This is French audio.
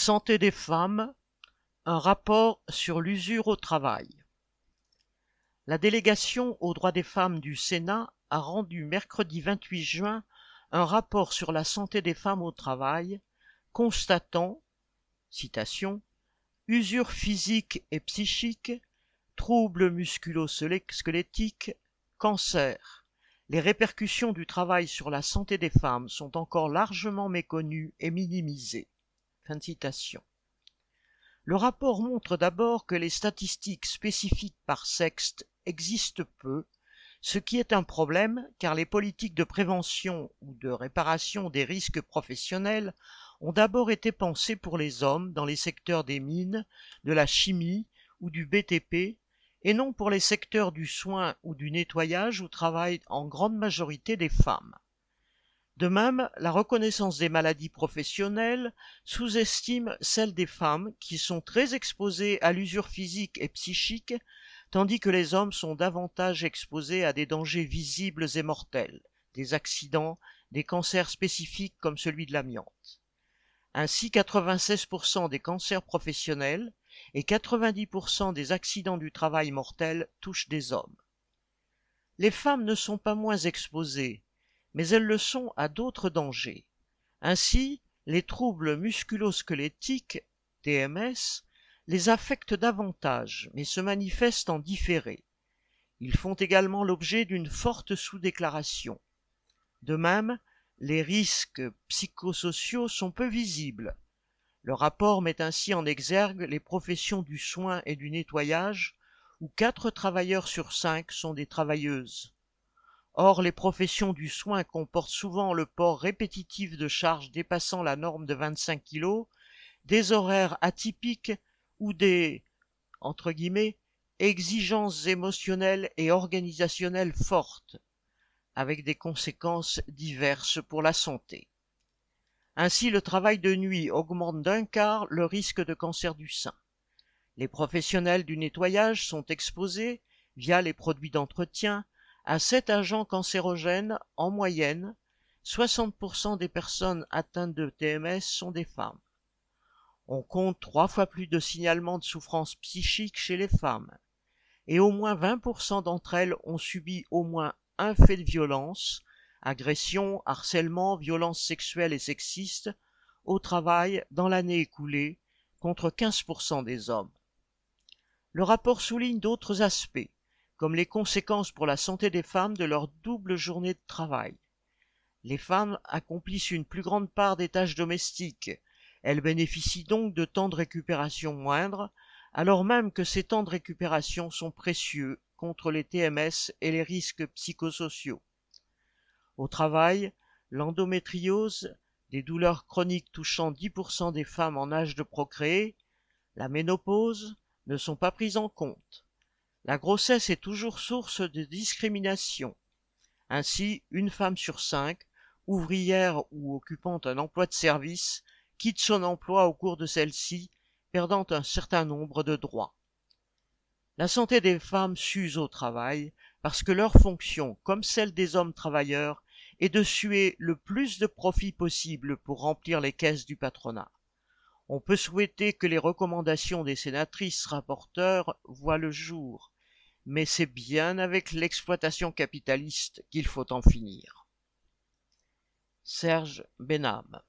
Santé des femmes, un rapport sur l'usure au travail. La délégation aux droits des femmes du Sénat a rendu mercredi 28 juin un rapport sur la santé des femmes au travail, constatant, usure physique et psychique, troubles musculo-squelettiques, cancer. Les répercussions du travail sur la santé des femmes sont encore largement méconnues et minimisées. Le rapport montre d'abord que les statistiques spécifiques par sexe existent peu, ce qui est un problème car les politiques de prévention ou de réparation des risques professionnels ont d'abord été pensées pour les hommes dans les secteurs des mines, de la chimie ou du BTP, et non pour les secteurs du soin ou du nettoyage où travaillent en grande majorité des femmes. De même, la reconnaissance des maladies professionnelles sous-estime celle des femmes qui sont très exposées à l'usure physique et psychique, tandis que les hommes sont davantage exposés à des dangers visibles et mortels, des accidents, des cancers spécifiques comme celui de l'amiante. Ainsi 96% des cancers professionnels et 90% des accidents du travail mortels touchent des hommes. Les femmes ne sont pas moins exposées, mais elles le sont à d'autres dangers. Ainsi, les troubles musculo-squelettiques, TMS, les affectent davantage, mais se manifestent en différé. Ils font également l'objet d'une forte sous-déclaration. De même, les risques psychosociaux sont peu visibles. Le rapport met ainsi en exergue les professions du soin et du nettoyage, où quatre travailleurs sur cinq sont des travailleuses. Or, les professions du soin comportent souvent le port répétitif de charges dépassant la norme de 25 kg, des horaires atypiques ou des exigences émotionnelles et organisationnelles fortes, avec des conséquences diverses pour la santé. Ainsi, le travail de nuit augmente d'un quart le risque de cancer du sein. Les professionnels du nettoyage sont exposés, via les produits d'entretien, à sept agents cancérogènes en moyenne, 60% des personnes atteintes de TMS sont des femmes. On compte trois fois plus de signalements de souffrance psychique chez les femmes, et au moins 20% d'entre elles ont subi au moins un fait de violence, agression, harcèlement, violence sexuelle et sexiste, au travail dans l'année écoulée, contre 15% des hommes. Le rapport souligne d'autres aspects, comme les conséquences pour la santé des femmes de leur double journée de travail. Les femmes accomplissent une plus grande part des tâches domestiques. Elles bénéficient donc de temps de récupération moindres, alors même que ces temps de récupération sont précieux contre les TMS et les risques psychosociaux. Au travail, l'endométriose, des douleurs chroniques touchant 10% des femmes en âge de procréer, la ménopause ne sont pas prises en compte. La grossesse est toujours source de discrimination. Ainsi, une femme sur cinq, ouvrière ou occupant un emploi de service, quitte son emploi au cours de celle-ci, perdant un certain nombre de droits. La santé des femmes s'use au travail parce que leur fonction, comme celle des hommes travailleurs, est de suer le plus de profit possible pour remplir les caisses du patronat. On peut souhaiter que les recommandations des sénatrices rapporteurs voient le jour, mais c'est bien avec l'exploitation capitaliste qu'il faut en finir. Serge Benham